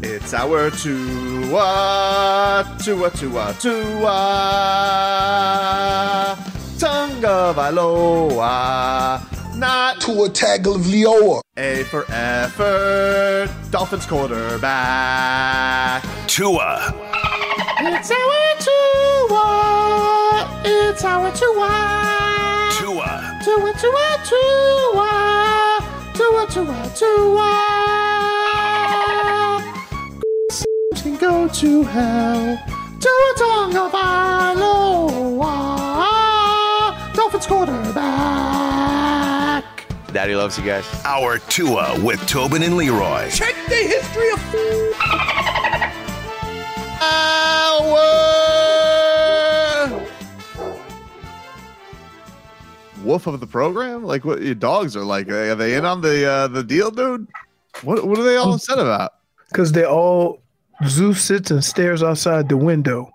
It's our Tua. Tua, Tua, Tua. Tonga Vailoa. Not Tua Tagovailoa. A for effort. Dolphins quarterback. Tua. It's our Tua. It's our Tua. Tua. Tua, Tua, Tua. Tua, Tua, Tua. Go to hell. Tua Tonga Vailoa. Dolphins quarterback. Daddy loves you guys. Our Tua with Tobin and Leroy. Check the history of food. Our wolf of the program? Like what your dogs are like? Are they in on the uh, the deal, dude? What what are they all upset about? Because they all Zeus sits and stares outside the window,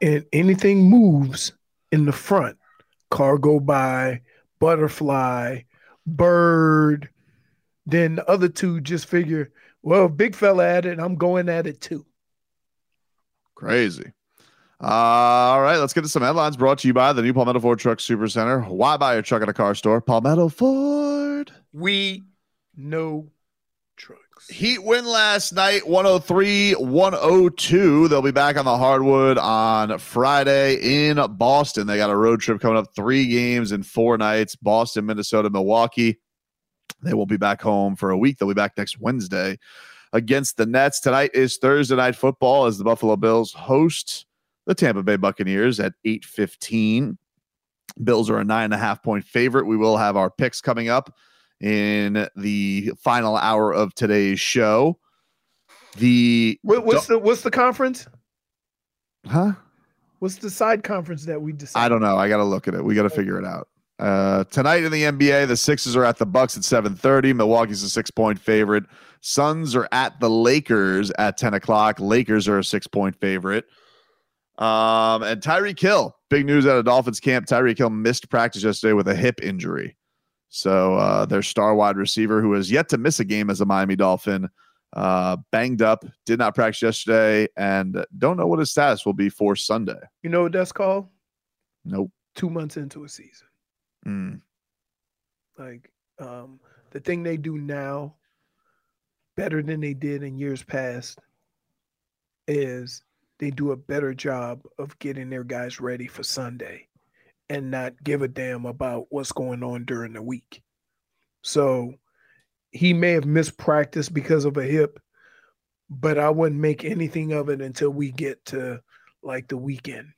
and anything moves in the front. Car go by, butterfly, bird. Then the other two just figure, well, big fella at it, I'm going at it too. Crazy. Uh, all right, let's get to some headlines brought to you by the new Palmetto Ford Truck Super Center. Why buy your truck at a car store? Palmetto Ford. We know trucks. Heat win last night 103 102. They'll be back on the hardwood on Friday in Boston. They got a road trip coming up, three games in four nights Boston, Minnesota, Milwaukee. They won't be back home for a week. They'll be back next Wednesday against the Nets. Tonight is Thursday night football as the Buffalo Bills host the Tampa Bay Buccaneers at 8:15. Bills are a nine and a half point favorite. We will have our picks coming up in the final hour of today's show. The What, what's the what's the conference? huh? What's the side conference that we decided? I don't know. I got to look at it. We got to figure it out. Uh, tonight in the NBA, the Sixers are at the Bucks at 7:30. Milwaukee's a six-point favorite. Suns are at the Lakers at 10 o'clock. Lakers are a six-point favorite. Um, and Tyreek Hill, big news out of Dolphins camp. Tyreek Hill missed practice yesterday with a hip injury. So uh, their star wide receiver, who has yet to miss a game as a Miami Dolphin, uh, banged up, did not practice yesterday, and don't know what his status will be for Sunday. You know what that's called? Nope. Two months into a season. Mm. Like um, the thing they do now, better than they did in years past, is they do a better job of getting their guys ready for Sunday and not give a damn about what's going on during the week. So he may have missed practice because of a hip, but I wouldn't make anything of it until we get to like the weekend.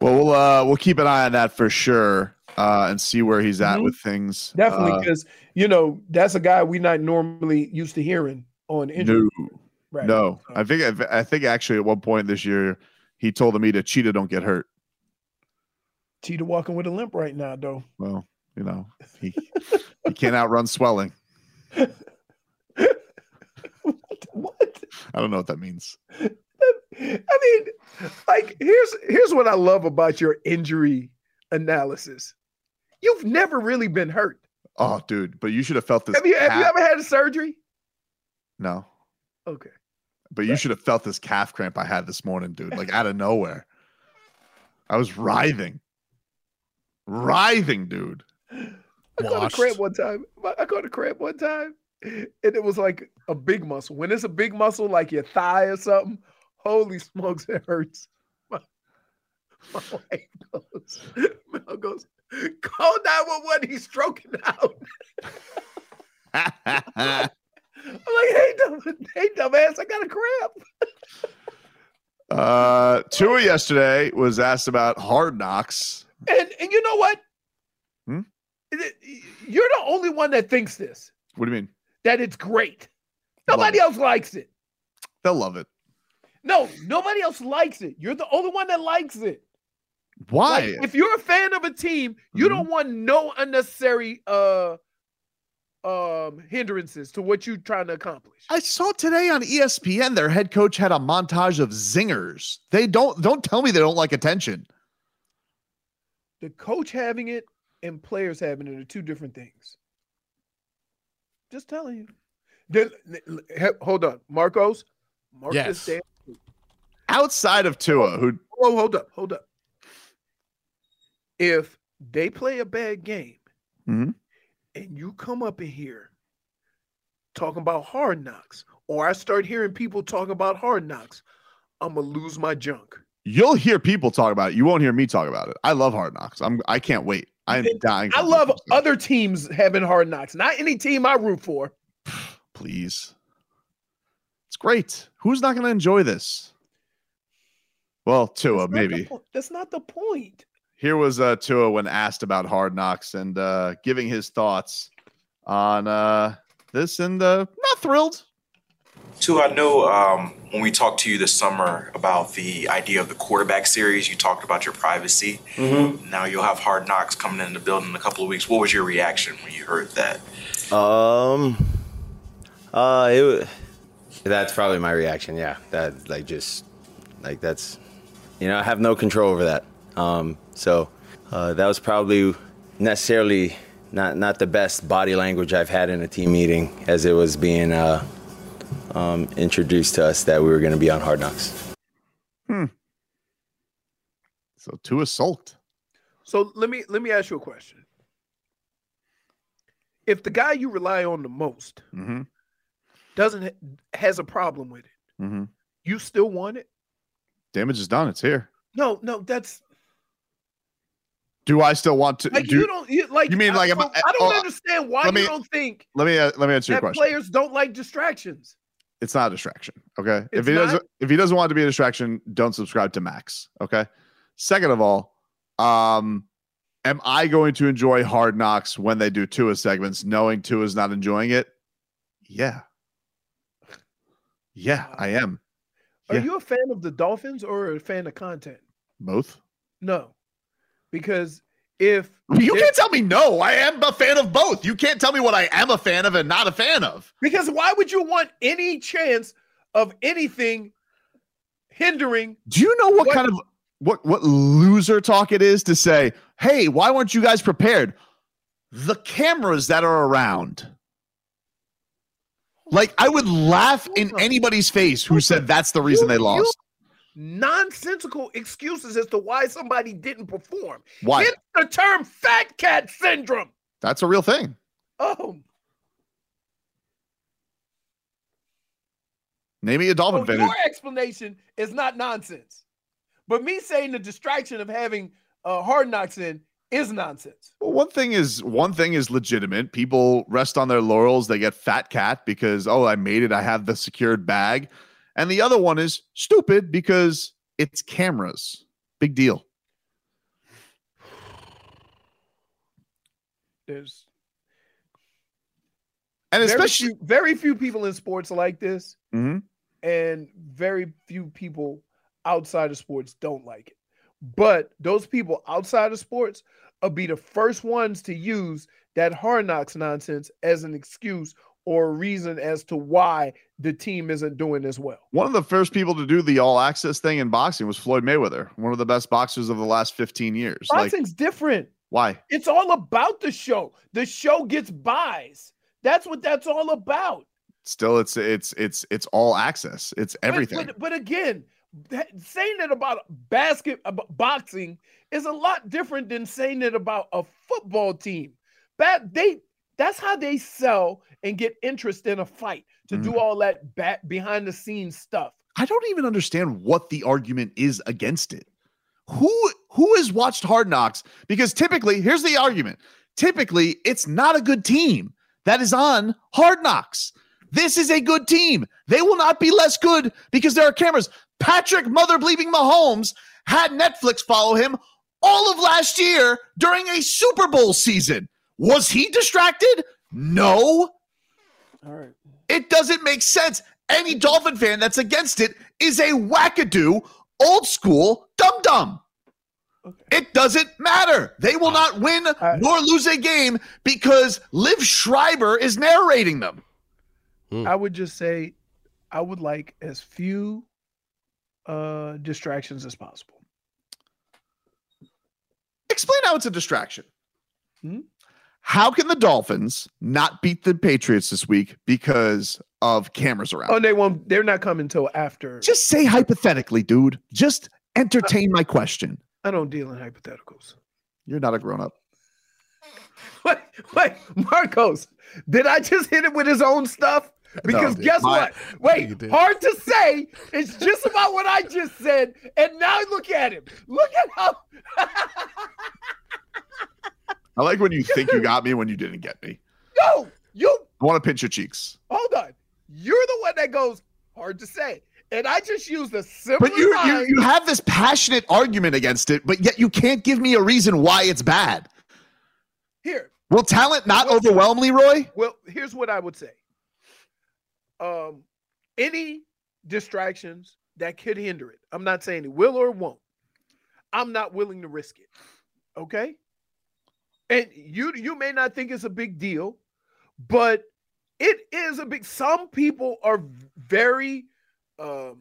Well, we'll uh, we'll keep an eye on that for sure uh, and see where he's at Mhm. with things. Definitely, Uh, because you know that's a guy we're not normally used to hearing on injury. no, Right. no. I think I think actually at one point this year he told me to cheetah don't get hurt. Cheetah walking with a limp right now, though. Well, you know he he can't outrun swelling. What? I don't know what that means. I mean, like here's here's what I love about your injury analysis. You've never really been hurt. Oh, dude, but you should have felt this. Have you have you ever had a surgery? No, Okay. But you should have felt this calf cramp I had this morning, dude. Like out of nowhere. I was writhing. Writhing, dude. I caught a cramp one time. I caught a cramp one time, and it was like a big muscle. When it's a big muscle, like your thigh or something, holy smokes, it hurts. My, my wife goes, Mel goes, call 911, he's stroking out. I'm like, hey, dumb, hey, dumbass, I got a cramp. Uh, Tua yesterday was asked about hard knocks. And and you know what? Hmm? You're the only one that thinks this. What do you mean? That it's great. Nobody else likes it. They'll love it. No, nobody else likes it. You're the only one that likes it. Why? Like, if you're a fan of a team, you mm-hmm. don't want no unnecessary uh um hindrances to what you're trying to accomplish. I saw today on ESPN their head coach had a montage of zingers. They don't don't tell me they don't like attention. The coach having it and players having it are two different things. Just telling you. Then, hold on, Marcos. Mark yes. Outside of Tua, who oh hold up, hold up. If they play a bad game, mm-hmm and you come up in here talking about hard knocks, or I start hearing people talk about hard knocks, I'm gonna lose my junk. You'll hear people talk about it. You won't hear me talk about it. I love hard knocks. I'm I can't wait. I'm dying. I love other teams having hard knocks. Not any team I root for. Please. It's great. Who's not gonna enjoy this? Well, Tua, maybe. That's not the point here was uh, Tua when asked about Hard Knocks and uh, giving his thoughts on uh, this, and uh, not thrilled. Tua, I know um, when we talked to you this summer about the idea of the quarterback series, you talked about your privacy. Mm-hmm. Now you'll have Hard Knocks coming in the building in a couple of weeks. What was your reaction when you heard that? Um, uh, it that's probably my reaction. Yeah, that like just like that's you know I have no control over that. Um, so uh, that was probably necessarily not not the best body language I've had in a team meeting as it was being uh, um, introduced to us that we were going to be on Hard Knocks. Hmm. So Tua sulked. So let me let me ask you a question. If the guy you rely on the most mm-hmm. doesn't has a problem with it, mm-hmm. you still want it? Damage is done. It's here. No, no, that's do I still want to? Like do, you don't you, like. You mean I like? Don't, I, I don't oh, understand why me, you don't think. Let me uh, let me answer your question. Players don't like distractions. It's not a distraction. Okay. It's if he not? doesn't if he doesn't want it to be a distraction, don't subscribe to Max. Okay. Second of all, um, am I going to enjoy Hard Knocks when they do Tua segments, knowing Tua is not enjoying it? Yeah. Yeah, I am. Are yeah. you a fan of the Dolphins or a fan of content? Both. No because if you can't tell me no, I am a fan of both. You can't tell me what I am a fan of and not a fan of. Because why would you want any chance of anything hindering? Do you know what, what kind of what what loser talk it is to say, "Hey, why weren't you guys prepared?" The cameras that are around. Like I would laugh in anybody's face who said that's the reason they lost nonsensical excuses as to why somebody didn't perform. Why? It's the term fat cat syndrome. That's a real thing. Oh. Name me a dolphin so Your explanation is not nonsense. But me saying the distraction of having uh, hard knocks in is nonsense. Well, one thing is one thing is legitimate. People rest on their laurels. They get fat cat because oh, I made it. I have the secured bag. And the other one is stupid because it's cameras. Big deal. There's and especially very few, very few people in sports like this, mm-hmm. and very few people outside of sports don't like it. But those people outside of sports will be the first ones to use that hard knocks nonsense as an excuse or a reason as to why the team isn't doing as well. One of the first people to do the all access thing in boxing was Floyd Mayweather, one of the best boxers of the last 15 years. Boxing's like, different. Why? It's all about the show. The show gets buys. That's what that's all about. still it's it's it's it's all access. It's everything. But, but, but again, that, saying it about basket about boxing is a lot different than saying it about a football team. That they that's how they sell and get interest in a fight to mm. do all that back behind the scenes stuff. I don't even understand what the argument is against it. Who who has watched Hard Knocks? Because typically, here's the argument. Typically, it's not a good team that is on Hard Knocks. This is a good team. They will not be less good because there are cameras. Patrick Mother Bleeping Mahomes had Netflix follow him all of last year during a Super Bowl season. Was he distracted? No. All right. It doesn't make sense. Any Dolphin fan that's against it is a wackadoo, old school dum dum. Okay. It doesn't matter. They will not win nor lose a game because Liev Schreiber is narrating them. I would just say I would like as few uh distractions as possible. Explain how it's a distraction. Hmm? How can the Dolphins not beat the Patriots this week because of cameras around? Oh, they won't. They're not coming until after. Just say hypothetically, dude. Just entertain my question. I don't deal in hypotheticals. You're not a grown up. Wait, wait, Marcos. Did I just hit it with his own stuff? Because no, guess my, what? Wait, hard to say. It's just about what I just said. And now look at him. Look at how. I like when you think you got me when you didn't get me. No, you. I want to pinch your cheeks. Hold on. You're the one that goes hard to say. And I just used a simple. But you, you you have this passionate argument against it, but yet you can't give me a reason why it's bad. Here. Will talent not overwhelm Leroy? Well, here's what I would say. Um, any distractions that could hinder it. I'm not saying it will or won't. I'm not willing to risk it. Okay. And you you may not think it's a big deal, but it is a big. Some people are very um,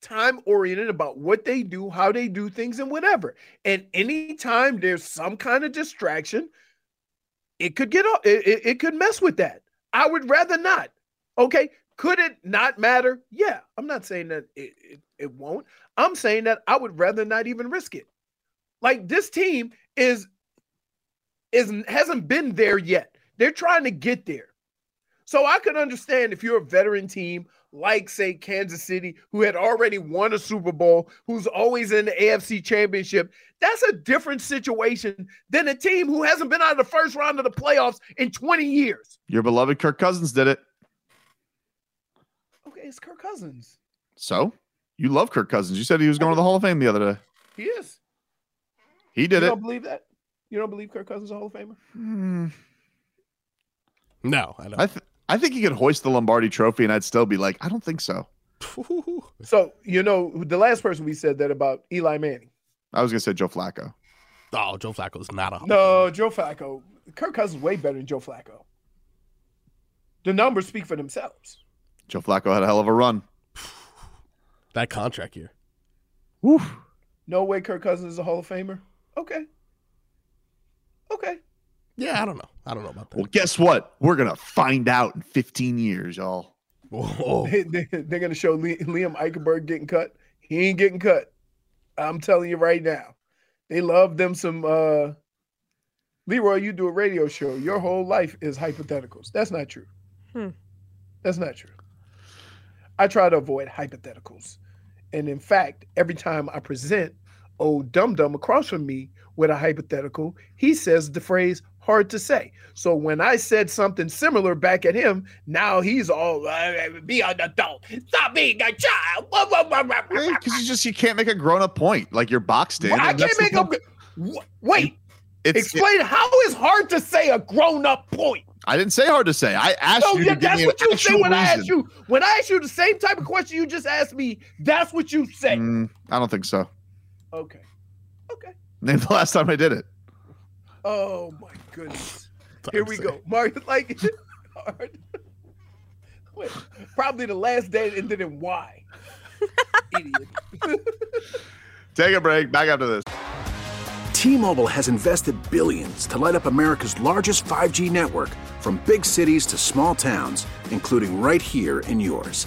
time oriented about what they do, how they do things, and whatever. And anytime there's some kind of distraction, it could get up. It, it, it could mess with that. I would rather not. Okay. Could it not matter? Yeah. I'm not saying that it, it, it won't. I'm saying that I would rather not even risk it. Like this team is is hasn't been there yet. They're trying to get there. So I could understand if you're a veteran team like say Kansas City who had already won a Super Bowl, who's always in the AFC Championship, that's a different situation than a team who hasn't been out of the first round of the playoffs in 20 years. Your beloved Kirk Cousins did it. Okay, it's Kirk Cousins. So, you love Kirk Cousins. You said he was going to the Hall of Fame the other day. He is. He did you it. Don't believe that? You don't believe Kirk Cousins is a Hall of Famer? Hmm. No, I don't. I, th- I think he could hoist the Lombardi Trophy, and I'd still be like, I don't think so. so you know, the last person we said that about Eli Manning. I was gonna say Joe Flacco. Oh, Joe Flacco is not a. Hall No, Joe Flacco. Kirk Cousins is way better than Joe Flacco. The numbers speak for themselves. Joe Flacco had a hell of a run. that contract year. Woof. No way Kirk Cousins is a Hall of Famer. Okay. Okay. Yeah, I don't know. I don't know about that. Well, guess what? We're gonna find out in 15 years, y'all. They, they, are gonna show Liam Eichenberg getting cut. He ain't getting cut. I'm telling you right now. They love them some. uh Leroy, you do a radio show. Your whole life is hypotheticals. That's not true. Hmm. That's not true. I try to avoid hypotheticals. And in fact, every time I present old dum dum across from me with a hypothetical, he says the phrase hard to say. So when I said something similar back at him, now he's all be an adult, stop being a child. Because you just you can't make a grown up point like you're boxed in. Well, I can't make a wait. It's, Explain it, how is hard to say a grown up point. I didn't say hard to say. I asked no, you. Yeah, that's what you say when reason. I asked you. When I asked you the same type of question you just asked me, that's what you say. Mm, I don't think so. Okay. Okay. Name the last time I did it. Oh my goodness. Here we go. Mark, like, hard. Wait, probably the last day and then why? Idiot. Take a break. Back after this. T-Mobile has invested billions to light up America's largest 5G network from big cities to small towns, including right here in yours.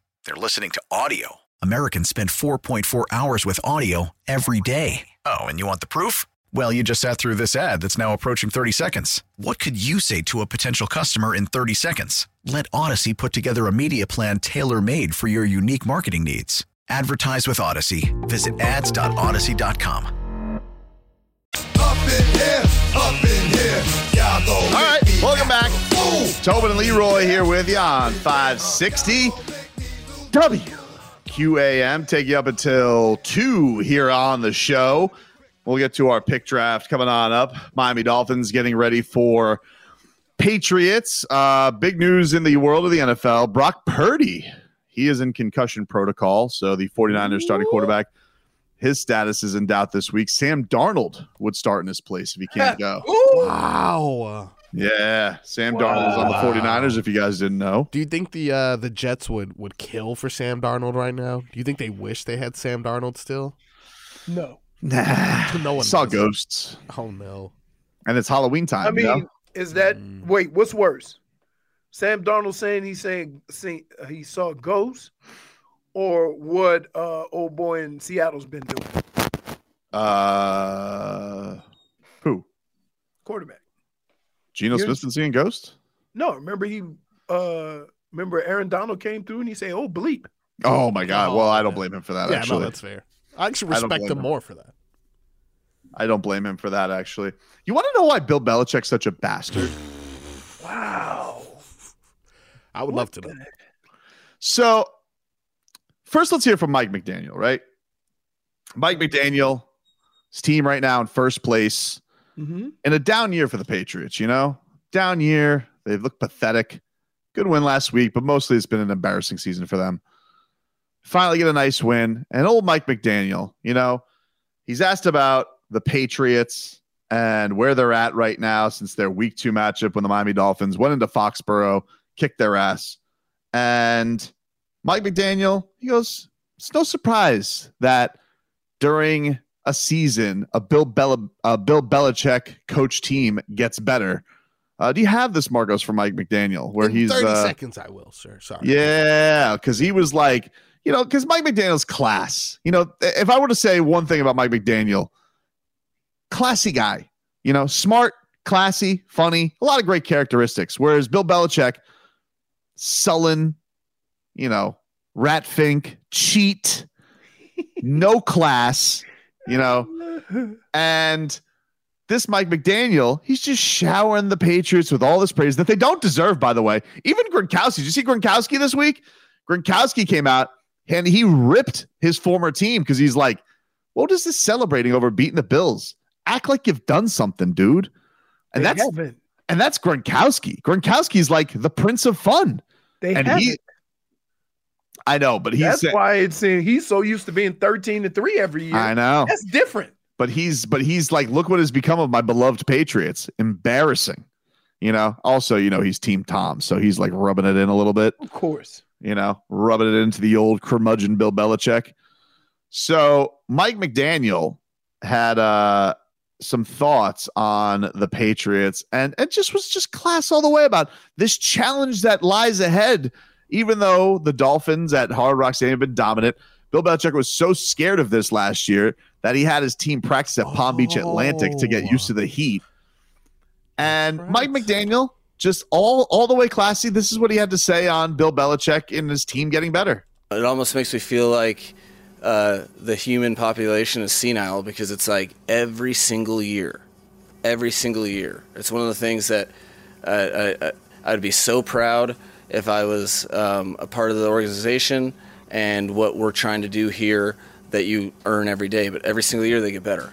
they're listening to audio. Americans spend 4.4 hours with audio every day. Oh, and you want the proof? Well, you just sat through this ad that's now approaching 30 seconds. What could you say to a potential customer in 30 seconds? Let Odyssey put together a media plan tailor made for your unique marketing needs. Advertise with Odyssey. Visit ads.odyssey.com. Up in here, up in here. Y'all All right, welcome back. Tobin and Leroy here with you on 560 WQAM. Take you up until 2 here on the show. We'll get to our pick draft coming on up. Miami Dolphins getting ready for Patriots. Uh, big news in the world of the NFL. Brock Purdy, he is in concussion protocol. So the 49ers starting quarterback, his status is in doubt this week. Sam Darnold would start in his place if he can't go. Wow. Yeah, Sam Darnold is on the 49ers if you guys didn't know. Do you think the uh, the Jets would would kill for Sam Darnold right now? Do you think they wish they had Sam Darnold still? No. Nah. No one saw does. ghosts. Oh no. And it's Halloween time. I mean, you know? is that Mm. wait? What's worse? Sam Darnold saying he's saying, saying uh, he saw ghosts, or what? Uh, old boy in Seattle's been doing Uh, who? quarterback. Geno You're- Smith's been seeing ghosts? No, remember he. Uh, remember Aaron Donald came through and he said, "Oh bleep." Oh my God! Well, I don't blame him for that. yeah, actually, no, that's fair. I actually respect blame him him. more for that. I don't blame him for that. Actually, you want to know why Bill Belichick's such a bastard? Wow. I would love to know. So, first, let's hear from Mike McDaniel. Right, Mike McDaniel, his team right now in first place Mm-hmm. in a down year for the Patriots. You know, down year. They've looked pathetic. Good win last week, but mostly it's been an embarrassing season for them. Finally, get a nice win. And old Mike McDaniel, you know, he's asked about the Patriots and where they're at right now since their week two matchup when the Miami Dolphins went into Foxborough, kicked their ass. And Mike McDaniel, he goes, it's no surprise that during a season, a Bill Bel- a Bill Belichick coach team gets better. Uh, do you have this, Marcos, for Mike McDaniel, where In he's 30 uh, seconds, I will, sir. Sorry. yeah, because he was like, you know, because Mike McDaniel's class. You know, if I were to say one thing about Mike McDaniel, classy guy, you know, smart, classy, funny, a lot of great characteristics. Whereas Bill Belichick, sullen, you know, rat fink, cheat, no class, you know, and this Mike McDaniel, he's just showering the Patriots with all this praise that they don't deserve, by the way. Even Gronkowski. Did you see Gronkowski this week? Gronkowski came out and he ripped his former team because he's like, what is this celebrating over beating the Bills? Act like you've done something, dude. And They that's haven't. and that's Gronkowski. Gronkowski's like the prince of fun. They and haven't. he I know, but he's That's why it's in, he's so used to being thirteen to three every year. I know. That's different. but he's but he's like look what has become of my beloved patriots embarrassing you know also you know he's team tom so he's like rubbing it in a little bit Of course. you know rubbing it into the old curmudgeon bill belichick so mike mcdaniel had uh some thoughts on the patriots and it just was just class all the way about this challenge that lies ahead even though the dolphins at hard rock stadium have been dominant bill belichick was so scared of this last year that he had his team practice at palm beach atlantic to get used to the heat and mike mcdaniel just all all the way classy this is what he had to say on bill belichick and his team getting better It almost makes me feel like uh, the human population is senile because it's like every single year, every single year. It's one of the things that uh, I, I, I'd be so proud if I was um, a part of the organization and what we're trying to do here that you earn every day. But every single year they get better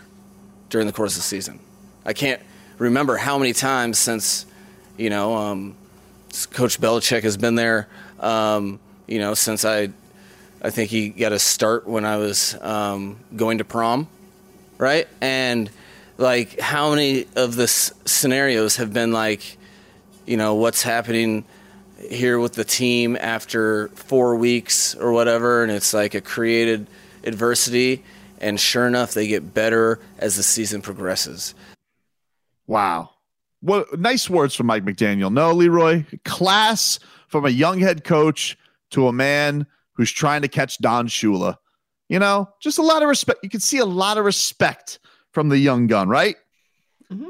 during the course of the season. I can't remember how many times since, you know, um, Coach Belichick has been there. Um, you know, since I, I think he got a start when I was um, going to prom, right? And like, how many of the s- scenarios have been like, you know, what's happening here with the team after four weeks or whatever, and it's like a created adversity, and sure enough, they get better as the season progresses. Wow. Well, nice words from Mike McDaniel. No, Leroy, class from a young head coach to a man who's trying to catch Don Shula. You know, just a lot of respect. You can see a lot of respect from the young gun, right? Mm-hmm.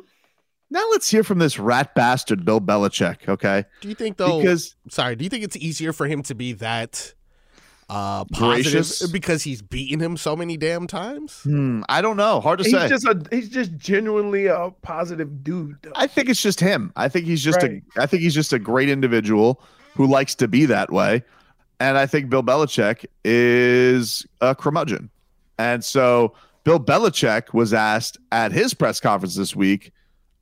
Now let's hear from this rat bastard, Bill Belichick. Okay. Do you think though? Because sorry, do you think it's easier for him to be that uh positive Gracious? because he's beaten him so many damn times? Hmm, I don't know. Hard to He's say. just a he's just genuinely a positive dude. Though. I think it's just him. I think he's just Right. a I think he's just a great individual who likes to be that way. And I think Bill Belichick is a curmudgeon. And so Bill Belichick was asked at his press conference this week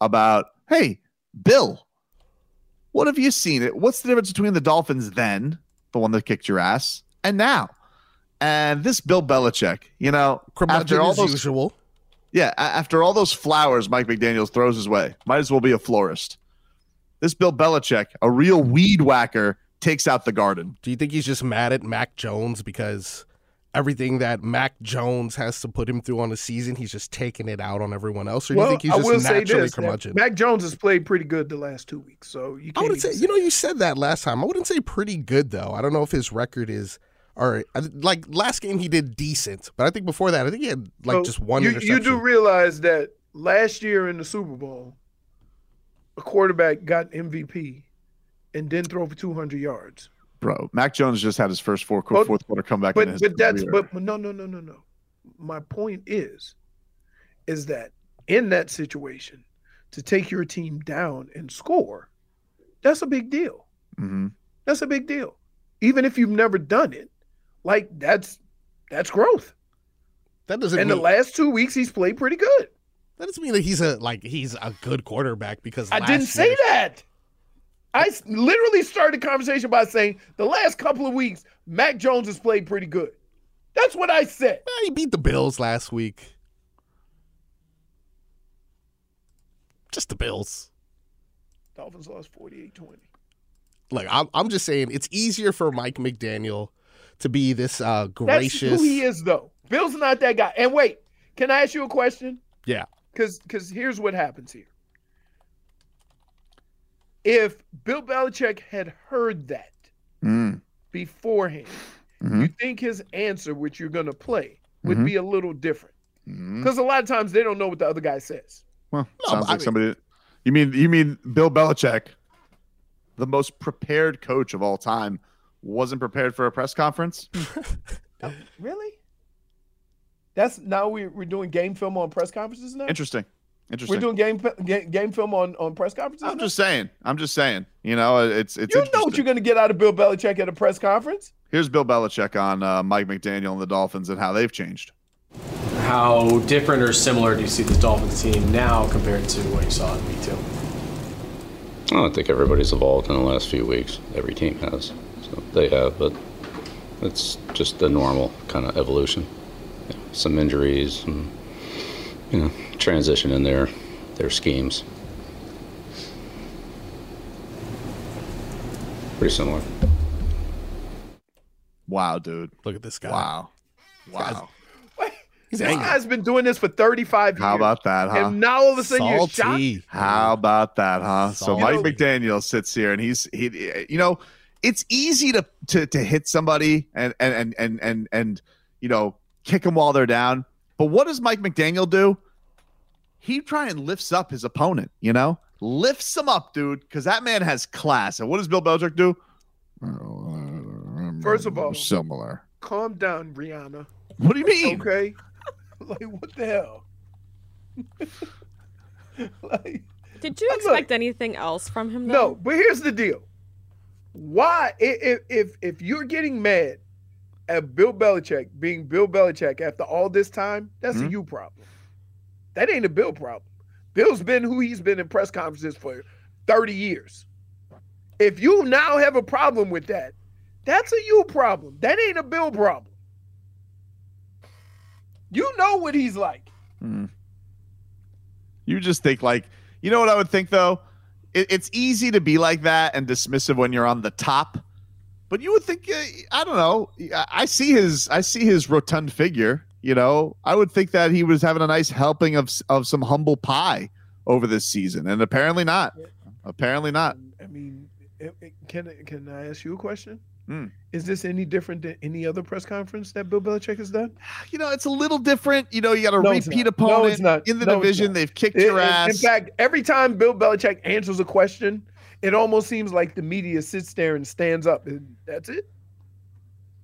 about, hey, Bill, what have you seen? It What's the difference between the Dolphins then, the one that kicked your ass, and now? And this Bill Belichick, you know, after all those usual. yeah, after all those flowers Mike McDaniels throws his way, might as well be a florist. This Bill Belichick, a real weed whacker, takes out the garden. Do you think he's just mad at Mac Jones because everything that Mac Jones has to put him through on the season, he's just taking it out on everyone else? Or do you well, think he's I just say naturally this: curmudgeon? Mac Jones has played pretty good the last two weeks, so you I can't. wouldn't say, even you know, you said that last time. I wouldn't say pretty good though. I don't know if his record is, or like last game he did decent, but I think before that I think he had like So just one You, interception. you do realize that last year in the Super Bowl, a quarterback got MVP and didn't throw for 200 yards. Bro, Mac Jones just had his first four, But- fourth quarter comeback. But in his but that's career. but but no no no no no. My point is, is that in that situation, to take your team down and score, that's a big deal. Mhm. That's a big deal. Even if you've never done it, like that's that's growth. That doesn't And the last two weeks he's played pretty good. That doesn't mean that he's a like he's a good quarterback because I last didn't say year- that. I literally started the conversation by saying the last couple of weeks, Mac Jones has played pretty good. That's what I said. Eh, he beat the Bills last week. Just the Bills. Dolphins lost 48-20. Like I'm, I'm just saying, it's easier for Mike McDaniel to be this uh, That's gracious. who he is, though. Bill's not that guy. And wait, can I ask you a question? Yeah. Because because here's what happens here. If Bill Belichick had heard that Mm. beforehand, Mhm. you think his answer, which you're going to play, would Mhm. be a little different. Because a lot of times they don't know what the other guy says. Well, No, sounds but I like mean- somebody. You mean you mean Bill Belichick, the most prepared coach of all time, wasn't prepared for a press conference? Really? That's now we're, we're doing game film on press conferences now. Interesting. Interesting. We're doing game game, game film on, on press conferences. I'm now? just saying. I'm just saying. You know, it's it's. you know what you're going to get out of Bill Belichick at a press conference. Here's Bill Belichick on uh, Mike McDaniel and the Dolphins and how they've changed. How different or similar do you see this Dolphins team now compared to what you saw in week two? I don't think everybody's evolved in the last few weeks. Every team has. So they have, but it's just the normal kind of evolution. Some injuries, some, you know, transition in their their schemes. Pretty similar. Wow, dude. Look at this guy. Wow. Wow. This guy's been doing this for 35 years. How about that, huh? And now all of a sudden you're shocked. How about that, huh? So Mike McDaniel sits here and he's he you know, it's easy to to to hit somebody and and and and and, and you know, kick them while they're down. But what does Mike McDaniel do? He try and lifts up his opponent, you know? Lifts him up, dude, because that man has class. And what does Bill Belichick do? First of all, Similar. calm down, Rihanna. What do you mean? Okay. like what the hell? like Did you expect anything else from him? Though? No, but here's the deal. Why, if if if you're getting mad at Bill Belichick being Bill Belichick after all this time, that's Mm-hmm. a you problem. That ain't a Bill problem. Bill's been who he's been in press conferences for 30 years. If you now have a problem with that, that's a you problem. That ain't a Bill problem. You know what he's like. Hmm. You just think like, you know what I would think though? It, it's easy to be like that and dismissive when you're on the top, but you would think, uh, I don't know. I- I see his, I see his rotund figure. You know, I would think that he was having a nice helping of of some humble pie over this season, and apparently not. Apparently not. I mean, it- it- can can I ask you a question? Hmm. Is this any different than any other press conference that Bill Belichick has done? You know, it's a little different. You know, you got a No, repeat opponent No, in the No, division. They've kicked In- your ass. In fact, every time Bill Belichick answers a question, it almost seems like the media sits there and stands up, and that's it.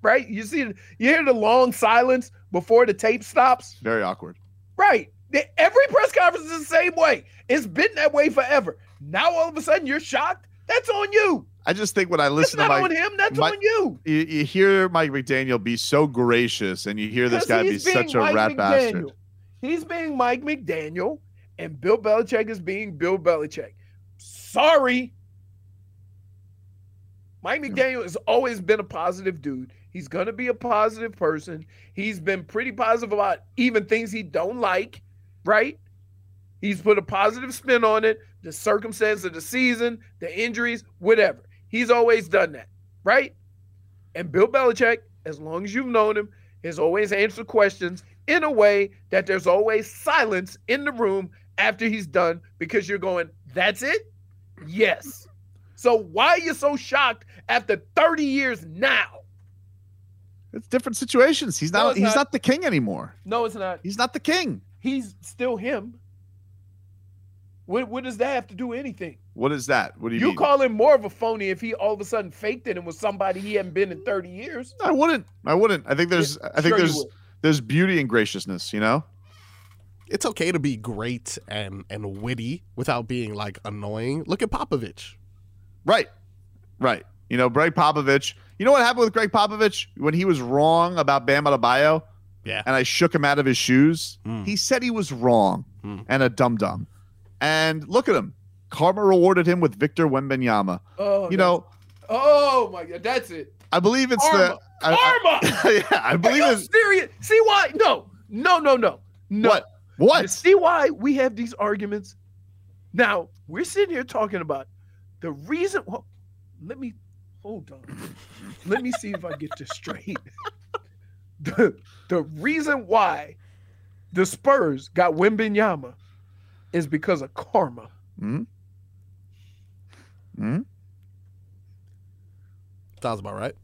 Right? You see, you hear the long silence before the tape stops. Very awkward. Right. Every press conference is the same way. It's been that way forever. Now all of a sudden you're shocked. That's on you. I just think when I listen to Mike, on him. That's Mike- on you. you, you hear Mike McDaniel be so gracious, and you hear this guy be such a Mike rat bastard. McDaniel. He's being Mike McDaniel, and Bill Belichick is being Bill Belichick. Sorry. Mike McDaniel has always been a positive dude. He's going to be a positive person. He's been pretty positive about even things he don't like, right? He's put a positive spin on it, the circumstance of the season, the injuries, whatever. He's always done that, right? And Bill Belichick, as long as you've known him, has always answered questions in a way that there's always silence in the room after he's done because you're going, that's it? Yes. So why are you so shocked after 30 years now? It's different situations. He's not. it's he's not. not the king anymore. No, it's not. He's not the king. He's still him. What, what does that have to do with anything? What is that? What do you, You mean? call him more of a phony if he all of a sudden faked it and was somebody he hadn't been in 30 years. I wouldn't. I wouldn't. I think there's. I think sure there's. There's beauty and graciousness. You know. It's okay to be great and and witty without being like annoying. Look at Popovich. Right. Right. You know, Gregg Popovich. You know what happened with Gregg Popovich when he was wrong about Bam Adebayo? Yeah. And I shook him out of his shoes. Hmm. He said he was wrong and a dum dum. And look at him. Karma rewarded him with Victor Wembanyama. Oh, you know, Oh my God, that's it. I believe it's Karma. the I, I- Karma. yeah, I believe it's serious? See why? No, no, no, no, no. What? What? See why we have these arguments? Now we're sitting here talking about the reason. Well, let me hold on. let me see if I get this straight. the the reason why the Spurs got Wembanyama is because of karma. Hmm? Hmm? Sounds about right.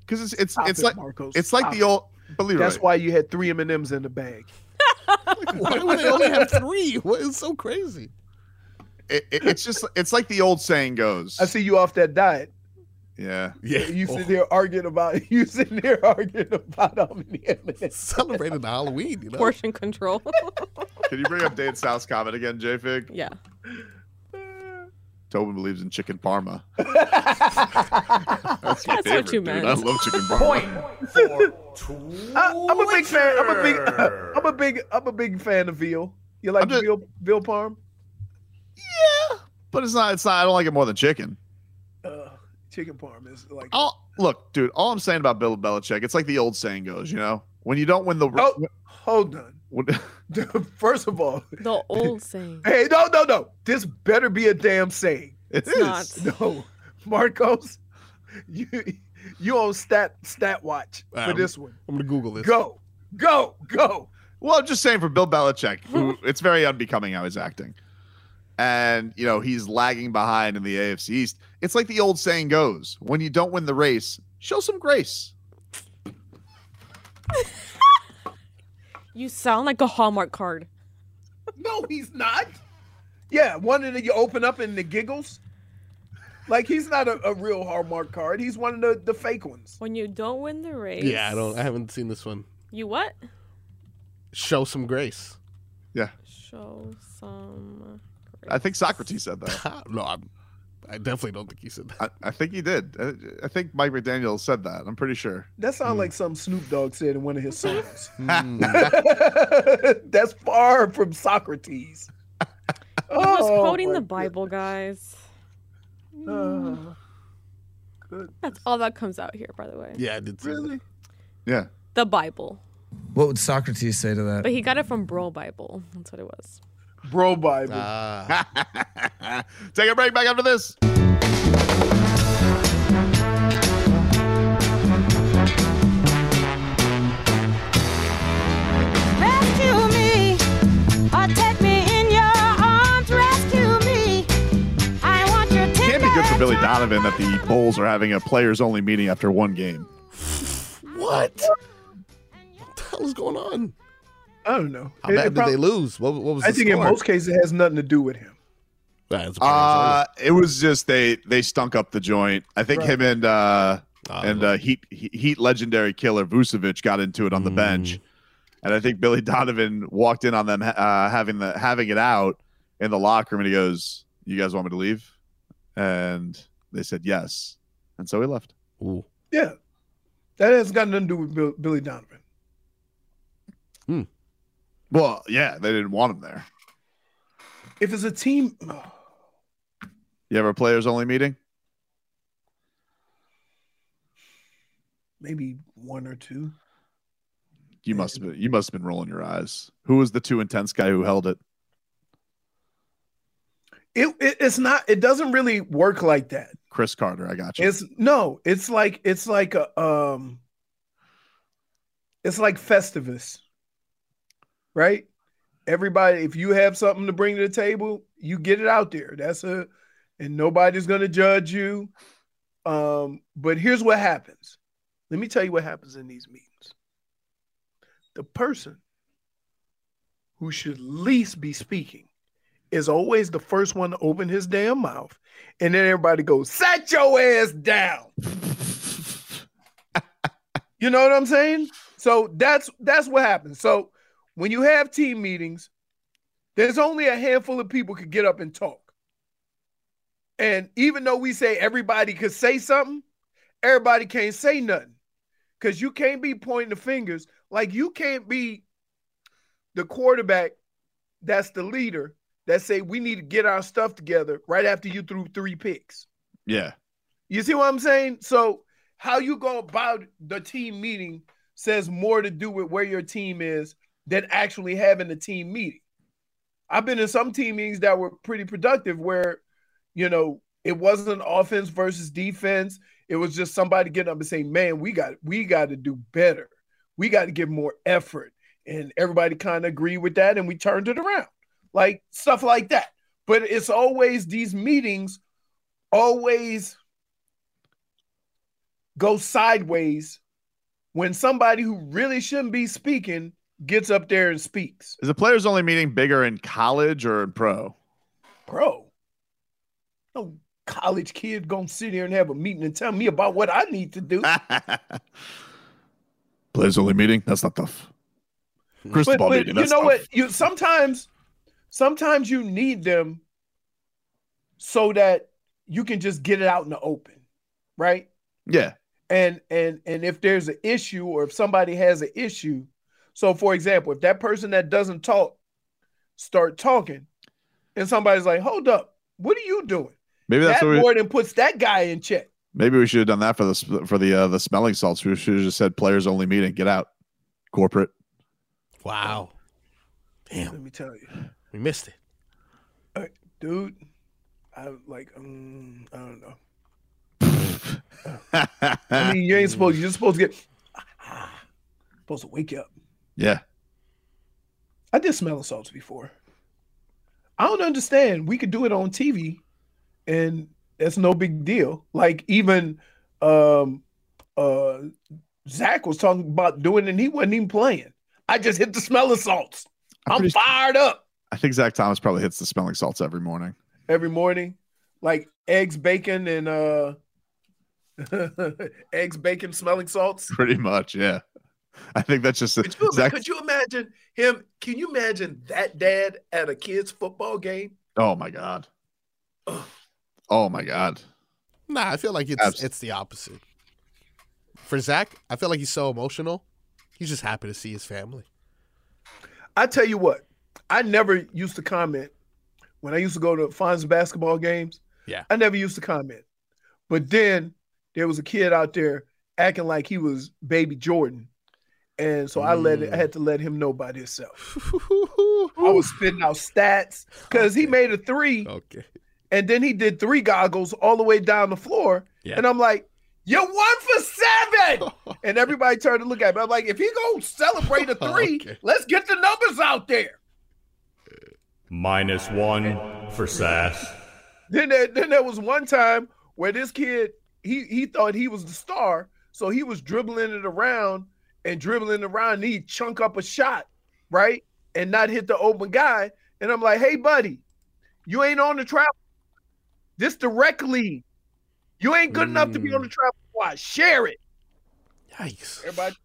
Because it's it's Stop it's it, like Marcos. it's like Stop the old believe That's it. why you had three M and M's in the bag. Why would they only have three? What is so crazy? It, it- it's just it's like the old saying goes. I see you off that diet. Yeah. Yeah. You sitting there arguing about you sitting there arguing about how many M&Ms. Celebrated Halloween, you know. Portion control. Can you bring up Dan South's comment again, JFig? yeah. Tobin believes in chicken parma. That's my That's what favorite, you dude. meant. I love chicken parma. I, I'm a big fan. I'm a big. I'm a big. I'm a big fan of veal. You like veal? Veal parm? Yeah, but it's not. It's not. I don't like it more than chicken. Uh, chicken parm is like. All look, dude. All I'm saying about Bill Belichick, it's like the old saying goes. You know, when you don't win the. Oh, hold on. when- First of all, The old saying. hey, no, no, no. This better be a damn saying. It It's is. not. No, Marcos, you you on stat stat watch for Um, this one. I'm gonna Google this. Go, go, go. Well, I'm just saying for Bill Belichick, who it's very unbecoming how he's acting. And, you know, he's lagging behind in the AFC East. It's like the old saying goes when you don't win the race, show some grace. You sound like a Hallmark card. No, he's not. Yeah, one that you open up and the giggles. Like he's not a, a real Hallmark card. He's one of the, the fake ones. When you don't win the race. Yeah, I don't. I haven't seen this one. You what? Show some grace. Yeah. Show some. I think Socrates said that. no, I'm, I definitely don't think he said that. I, I think he did. I, I think Mike McDaniel said that. I'm pretty sure. That sounds like some Snoop Dogg said in one of his songs. Hmm. That's far from Socrates. I was Oh, quoting the Bible, guys. Uh, That's all that comes out here, by the way. Yeah, I did see really? Yeah. The Bible. What would Socrates say to that? But he got it from Bro Bible. That's what it was. Bro Bible. Ah. Take a break back after this. Rescue me, or take me in your arms. Rescue me. I want your Can't be good for Billy Donovan that the Bulls are having a players only meeting after one game. What? What the hell is going on? I don't know. How It- bad it did prob- they lose? What, what was I the think in most cases it has nothing to do with him. Uh, it was just they they stunk up the joint. I think Right. him and uh and uh, Heat Heat legendary killer Vucevic got into it on the bench, and I think Billy Donovan walked in on them uh, having the having it out in the locker room, and he goes, "You guys want me to leave?" And they said yes, and so he left. Ooh. Yeah. That has got nothing to do with Bill, Billy Donovan. Well, yeah, they didn't want him there. If it's a team, You have a players only meeting? maybe one or two. You must have been you must have been rolling your eyes. Who was the too intense guy who held it? It, it it's not. It doesn't really work like that. Chris Carter, I got you. It's no. It's like it's like a um. It's like Festivus, right? Everybody, if you have something to bring to the table, you get it out there. That's a, and nobody's gonna judge you. Um, but here's what happens. Let me tell you what happens in these meetings. The person who should least be speaking is always the first one to open his damn mouth, and then everybody goes, "Set your ass down." you know what I'm saying? So that's that's what happens. So when you have team meetings, there's only a handful of people could get up and talk. And even though we say everybody could say something, everybody can't say nothing. Because you can't be pointing the fingers. Like you can't be the quarterback that's the leader that say we need to get our stuff together right after you threw three picks. Yeah. You see what I'm saying? So how you go about the team meeting says more to do with where your team is than actually having a team meeting. I've been in some team meetings that were pretty productive where, you know, it wasn't offense versus defense. It was just somebody getting up and saying, "Man, we got we got to do better. We got to give more effort." And everybody kind of agreed with that, and we turned it around, like stuff like that. But it's always these meetings, always go sideways when somebody who really shouldn't be speaking gets up there and speaks. Is the players only meeting bigger in college or in pro? Pro. No college kid gonna sit here and have a meeting and tell me about what I need to do. Players only meeting? That's not tough. Crystal but, ball but meeting. you know tough. what? You sometimes sometimes you need them so that you can just get it out in the open, right? Yeah. and and and if there's an issue or if somebody has an issue so for example if that person that doesn't talk start talking and somebody's like hold up what are you doing Maybe that's that what we, more than puts that guy in check maybe we should have done that for the for the uh, the smelling salts. We should have just said players only meeting. Get out. Corporate. Wow. Damn. Let me tell you We missed it. Uh, dude i like um, i don't know i mean you ain't supposed you're supposed to get supposed to wake you up Yeah. I did smell salts before. I don't understand. We could do it on TV, and that's no big deal. Like even um uh Zach was talking about doing it and he wasn't even playing. I just hit the smell of salts. I'm, pretty- fired up I think Zach Thomas probably hits the smelling salts every morning. every morning. Like eggs, bacon, and uh eggs, bacon, smelling salts. Pretty much, yeah. I think that's just Could you, Zach. could you imagine him? Can you imagine that dad at a kid's football game? Oh my god. Oh my god. Nah, I feel like it's Abs- it's the opposite. For Zach, I feel like he's so emotional. He's just happy to see his family. I tell you what, I never used to comment when I used to go to Fonz basketball games, Yeah. I never used to comment. But then there was a kid out there acting like he was baby Jordan. And so I let it, I had to let him know by himself. I was spitting out stats because he made a three. Okay. And then he did three goggles all the way down the floor. Yeah. And I'm like, you're one for seven. and everybody turned to look at me. I'm like, if he gonna celebrate a three, let's get the numbers out there. Minus one for Sass. Then there, then there was one time where this kid he he thought he was the star, so he was dribbling it around and dribbling around. And he'd chunk up a shot, right, and not hit the open guy. And I'm like, hey, buddy, you ain't on the travel. This direct league. You ain't good enough to be on the mm. travel squad. Share it. Yikes. Everybody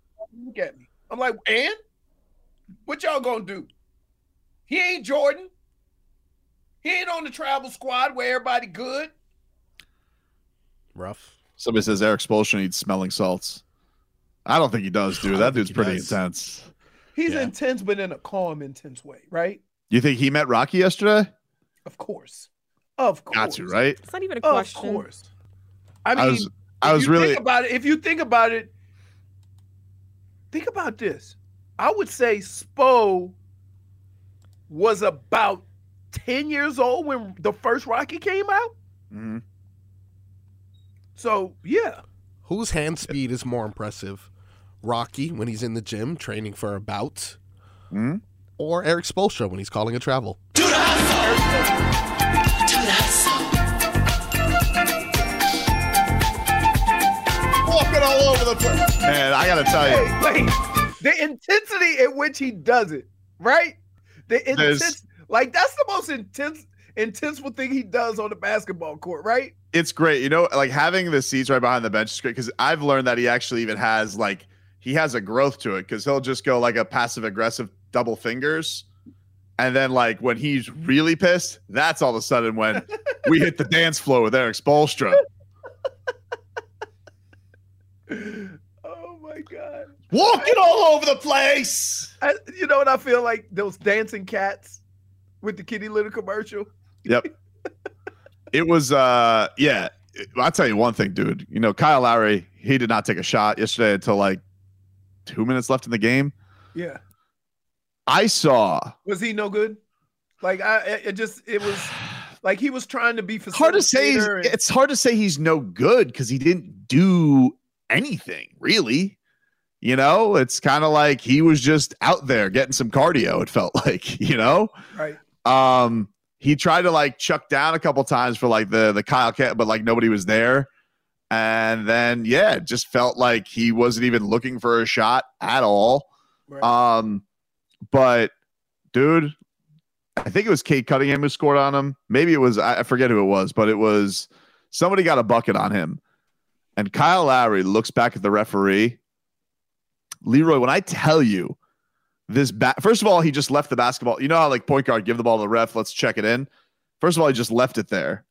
look at me. I'm like, and what y'all gonna do? He ain't Jordan. He ain't on the travel squad where everybody good. Rough. Somebody says Erik Spoelstra needs smelling salts. I don't think he does, dude. That dude's pretty does. intense. He's intense, but in a calm, intense way, right? You think he met Rocky yesterday? Of course. Of course. Got to, right? It's not even a question. Of course. I mean, I was I if was you really think about it. If you think about it, think about this. I would say Spo was about 10 years old when the first Rocky came out. Mhm. So, yeah. Whose hand speed is more impressive? Rocky when he's in the gym training for a bout, Hmm? or Erik Spoelstra when he's calling a travel? walking all over the place. Man, I gotta tell you, Wait, the intensity at which he does it, right? The intense, like that's the most intense, intenseful thing he does on the basketball court, right? it's great. You know, like having the seats right behind the bench is great because I've learned that he actually even has like he has a growth to it because he'll just go like a passive aggressive double fingers. And then like when he's really pissed, that's all of a sudden when we hit the dance floor with Erik Spoelstra. Oh my god! Walking all over the place. I, you know what I feel like? Those dancing cats with the kitty litter commercial. Yep. it was uh yeah. I'll tell you one thing, dude. You know, Kyle Lowry, he did not take a shot yesterday until like two minutes left in the game. Yeah. I saw Was he no good? Like I, it- just it was like he was trying to be hard to say and- it's hard to say he's no good because he didn't do anything really you know it's kind of like he was just out there getting some cardio it felt like you know right. um he tried to like chuck down a couple times for like the the kyle cat but like nobody was there and then yeah it just felt like he wasn't even looking for a shot at all um but dude I think it was Cade Cunningham who scored on him. Maybe it was I I forget who it was, but it was somebody got a bucket on him. And Kyle Lowry looks back at the referee. Leroy, when I tell you this ba- first of all, he just left the basketball. You know how like point guard give the ball to the ref, let's check it in. First of all, he just left it there.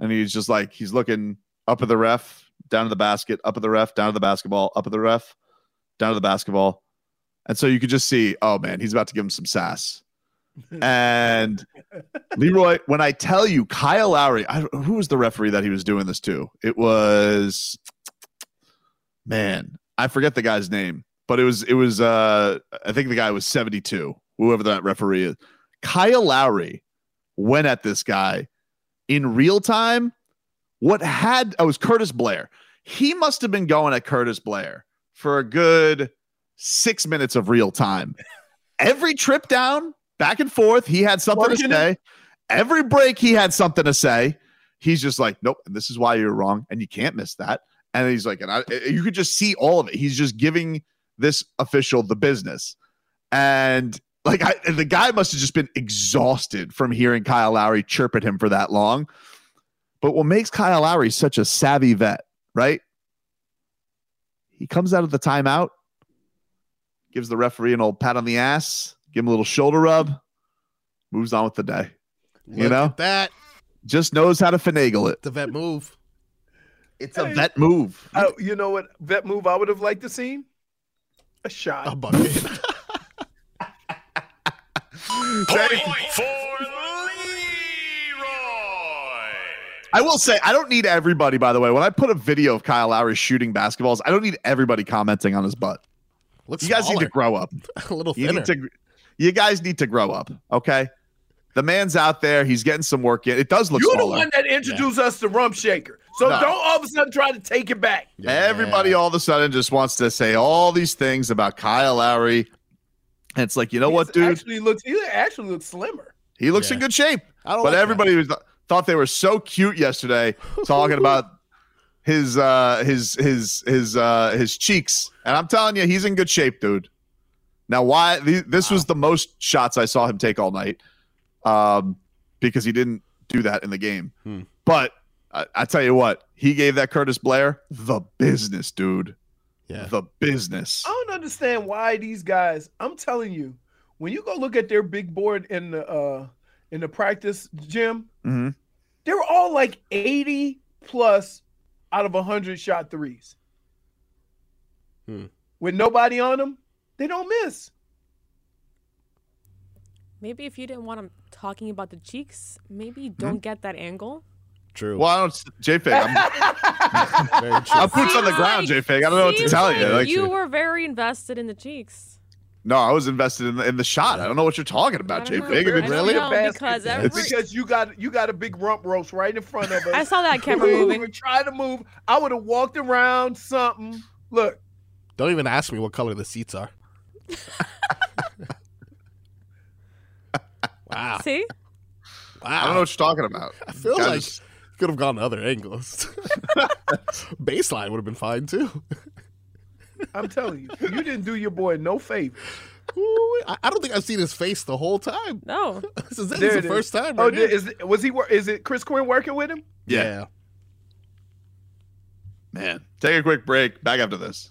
And he's just like he's looking up at the ref, down to the basket, up at the ref, down to the basketball, up at the ref, down to the basketball. And so you could just see, oh man, he's about to give him some sass. And Leroy, when I tell you Kyle Lowry, I, who was the referee that he was doing this to? It was man, I forget the guy's name, but it was it was uh I think the guy was 72, whoever that referee is. Kyle Lowry went at this guy in real time. What had oh, it was Curtis Blair. He must have been going at Curtis Blair for a good six minutes of real time. Every trip down, back and forth, he had something to say. Every break, he had something to say. He's just like, nope, and this is why you're wrong, and you can't miss that. And he's like, and I, eh, you could just see all of it. He's just giving this official the business, and like, I, and the guy must have just been exhausted from hearing Kyle Lowry chirp at him for that long. But what makes Kyle Lowry such a savvy vet, right? He comes out of the timeout, gives the referee an old pat on the ass, give him a little shoulder rub, moves on with the day. you know at that just knows how to finagle it. the vet move. It's a vet move. I- you know what vet move I would have liked to see? A shot. A bucket. Point for the lead. I will say I don't need everybody. By the way, when I put a video of Kyle Lowry shooting basketballs, I don't need everybody commenting on his butt. Looks you guys need to grow up. a little You need to. You guys need to grow up. Okay. The man's out there. He's getting some work in. It does look You're the one that introduced us to Rump Shaker. So No. don't all of a sudden try to take it back. Everybody all of a sudden just wants to say all these things about Kyle Lowry. And it's like, you know what, dude? Actually looks he actually looks slimmer. He looks in good shape. I don't. But everybody was thought they were so cute yesterday talking about his uh his his his uh his cheeks. And I'm telling you, he's in good shape, dude. Now, why th- this was the most shots I saw him take all night. Um, because he didn't do that in the game. Hmm. But I, I tell you what, he gave that Curtis Blair the business, dude. Yeah. The business. I don't understand why these guys. I'm telling you, when you go look at their big board in the uh in the practice gym, hmm they were all like 80 plus out of 100 shot threes. Hmm. With nobody on them, they don't miss. Maybe if you didn't want him talking about the cheeks, maybe you don't get that angle. True. Well, I don't, J Fig. I'm, I'm boots on the ground, J Fig. I don't know what to tell like you. Like, you were very invested in the cheeks. No, I was invested in the, in the shot. I don't know what you're talking about, J know. Fig. I don't know, because every- because you got you got a big rump roast right in front of us. I saw that camera We moving. were trying to move. I would have walked around something. Look, Don't even ask me what color the seats are. wow. See? Wow. I don't know what you're talking about. I feel Guys like just- could have gone other angles. Baseline would have been fine too. I'm telling you, you didn't do your boy no favor. Ooh, I, I don't think I've seen his face the whole time. No, this is, This is the is. first time. Oh, right here. is it, was he? Is it Chris Quinn working with him? Yeah. Man, take a quick break. Back after this.